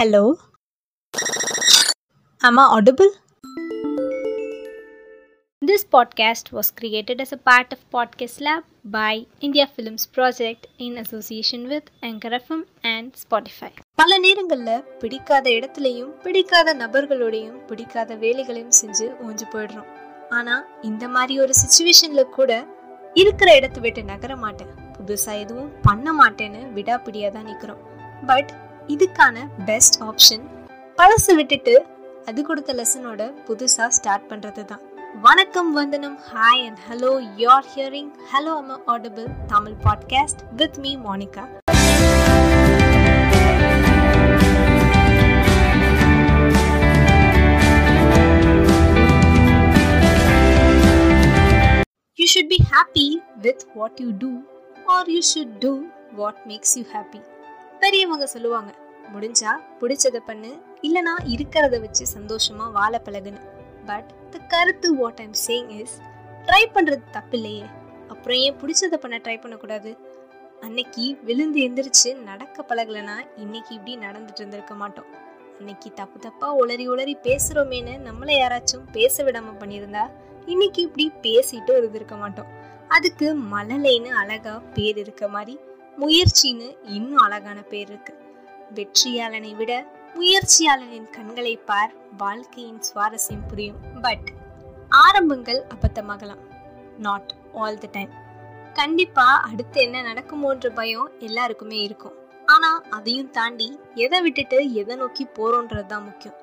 Hello. Am I audible? This podcast was created as a part of Podcast Lab by India Films Project in association with Anchor FM and Spotify. பல நேரங்களில் பிடிக்காத இடத்துலையும் பிடிக்காத நபர்களோடையும் பிடிக்காத வேலைகளையும் செஞ்சு ஓஞ்சு போயிடுறோம் ஆனால் இந்த மாதிரி ஒரு சுச்சுவேஷனில் கூட இருக்கிற இடத்த விட்டு நகர மாட்டேன் புதுசாக எதுவும் பண்ண மாட்டேன்னு விடாப்பிடியாக தான் நிற்கிறோம் பட் இதுக்கான பெஸ்ட் ஆப்ஷன் பழசு விட்டுட்டு அது கொடுத்த லெசனோட புதுசாக ஸ்டார்ட் பண்ணுறது தான். வணக்கம் வந்தனம். Hi and hello you're hearing hello அம்மா Audible Tamil podcast with me Monica You should be happy with what you do or you should do what makes you happy. பெரியவங்க சொல்லுவாங்க முடிஞ்சா பிடிச்சத பண்ணு இல்லனா இருக்கிறத வச்சு சந்தோஷமா வாழ பழகுன்னு. பட் த கருத்து what I'm saying is try பண்றது தப்பு இல்லையே அப்புறம் ஏன் பிடிச்சத பண்ண ட்ரை பண்ணக்கூடாது? அன்னைக்கு விழுந்து எந்திரிச்சு நடக்க பழகலனா இன்னைக்கு இப்படி நடந்துட்டு இருந்திருக்க மாட்டோம். அன்னைக்கு தப்பு தப்பா உளறி உளறி பேசுறோமேன்னு நம்மள யாராச்சும் பேச விடாம பண்ணியிருந்தா இன்னைக்கு இப்படி பேசிட்டு இருந்திருக்க மாட்டோம். அதுக்கு மழலைன்னு அழகா பேர் இருக்க மாதிரி முயற்சின்னு இன்னும் அழகான பேர் இருக்கு. வெற்றியாளனை விட முயற்சியாளனின் கண்களை பார் வாழ்க்கையின் சுவாரஸ்யம் புரியும். பட் ஆரம்பங்கள் அபத்தமாகலாம். நாட் ஆல் த டைம் கண்டிப்பா அடுத்து என்ன நடக்குமோன்ற பயம் எல்லாருக்குமே இருக்கும். ஆனா அதையும் தாண்டி எதை விட்டுட்டு எதை நோக்கி போறோன்றது தான் முக்கியம்.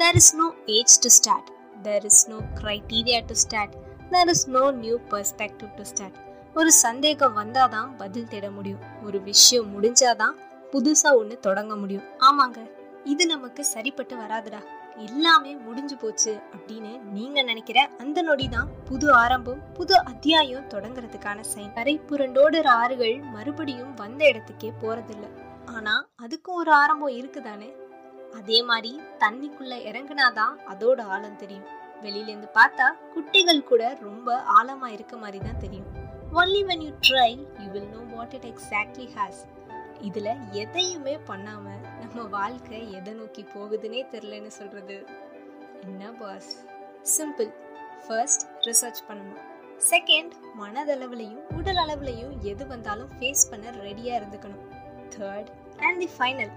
There is no age to start there is no criteria to start there is no new perspective to start ஒரு சந்தேகம் வந்தாதான் பதில் தேட முடியும். ஒரு விஷயம் முடிஞ்சாதான் புதுசா ஒன்று தொடங்க முடியும். ஆமாங்க இது நமக்கு சரிப்பட்டு வராதுடா. எல்லாமே முடிஞ்சு போச்சு அப்படின்னு நீங்க நினைக்கிற அந்த நொடி தான் புது ஆரம்பம் புது அத்தியாயம் தொடங்குறதுக்கான சைன் கரை புரண்டோடுற ஆறுகள் மறுபடியும் வந்த இடத்துக்கே போறதில்ல. ஆனா அதுக்கும் ஒரு ஆரம்பம் இருக்குதானே? அதே மாதிரி தண்ணிக்குள்ள இறங்குனாதான் அதோட ஆழம் தெரியும். வெளியில இருந்து பார்த்தா குட்டிகள் கூட ரொம்ப ஆழமா இருக்க மாதிரி தான் தெரியும். Only when you try you will know what it exactly has இதில் எதையுமே பண்ணாமல் நம்ம வாழ்க்கை எதை நோக்கி போகுதுன்னே தெரிலன்னு சொல்கிறது என்ன பாஸ் சிம்பிள் ஃபர்ஸ்ட் ரிசர்ச் பண்ணணும். செகண்ட் மனதளவுலையும் உடல் அளவுலையும் எது வந்தாலும் ஃபேஸ் பண்ண ரெடியாக இருந்துக்கணும். தேர்ட் அண்ட் தி ஃபைனல்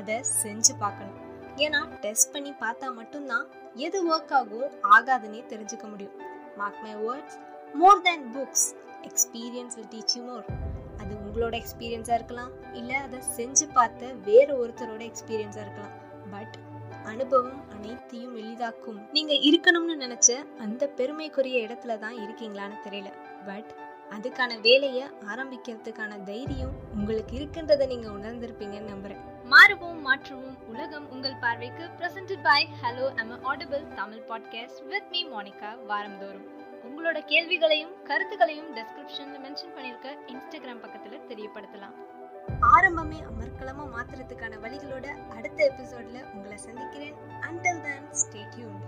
அதை செஞ்சு பார்க்கணும். ஏன்னா டெஸ்ட் பண்ணி பார்த்தா மட்டும்தான் எது ஒர்க் ஆகும் ஆகாதுன்னே தெரிஞ்சுக்க முடியும். Mark my words more than books experience will teach you more அது உங்களோட எக்ஸ்பீரியன்ஸாக இருக்கலாம். இல்லை அதை செஞ்சு பார்த்த வேற ஒருத்தரோட எக்ஸ்பீரியன்ஸாக இருக்கலாம். பட் அனுபவம் அனைத்தையும் எளிதாக்கும். நீங்க இருக்கணும்னு நினைச்ச அந்த பெருமைக்குரிய இடத்துல தான் இருக்கீங்களான்னு தெரியல. பட் அதுக்கான வேலையை ஆரம்பிக்கிறதுக்கான தைரியம் உங்களுக்கு இருக்குன்றதை நீங்க உணர்ந்திருப்பீங்கன்னு நம்புறேன். மாறுவோம் மாற்றுவோம். உலகம் உங்கள் பார்வைக்கு present by hello am Audible Tamil podcast with me Monica வாரந்தோறும் உங்களோட கேள்விகளையும் கருத்துக்களையும் டெஸ்கிரிப்ஷன்ல மென்ஷன் பண்ணிருக்க இன்ஸ்டாகிராம் பக்கத்துல தெரியப்படுத்தலாம். ஆரம்பமே அமர்க்கலமா மாத்துறதுக்கான வழிகளோட அடுத்த எபிசோட்ல உங்களை சந்திக்கிறேன். அண்டல் தேன் ஸ்டே டியூன்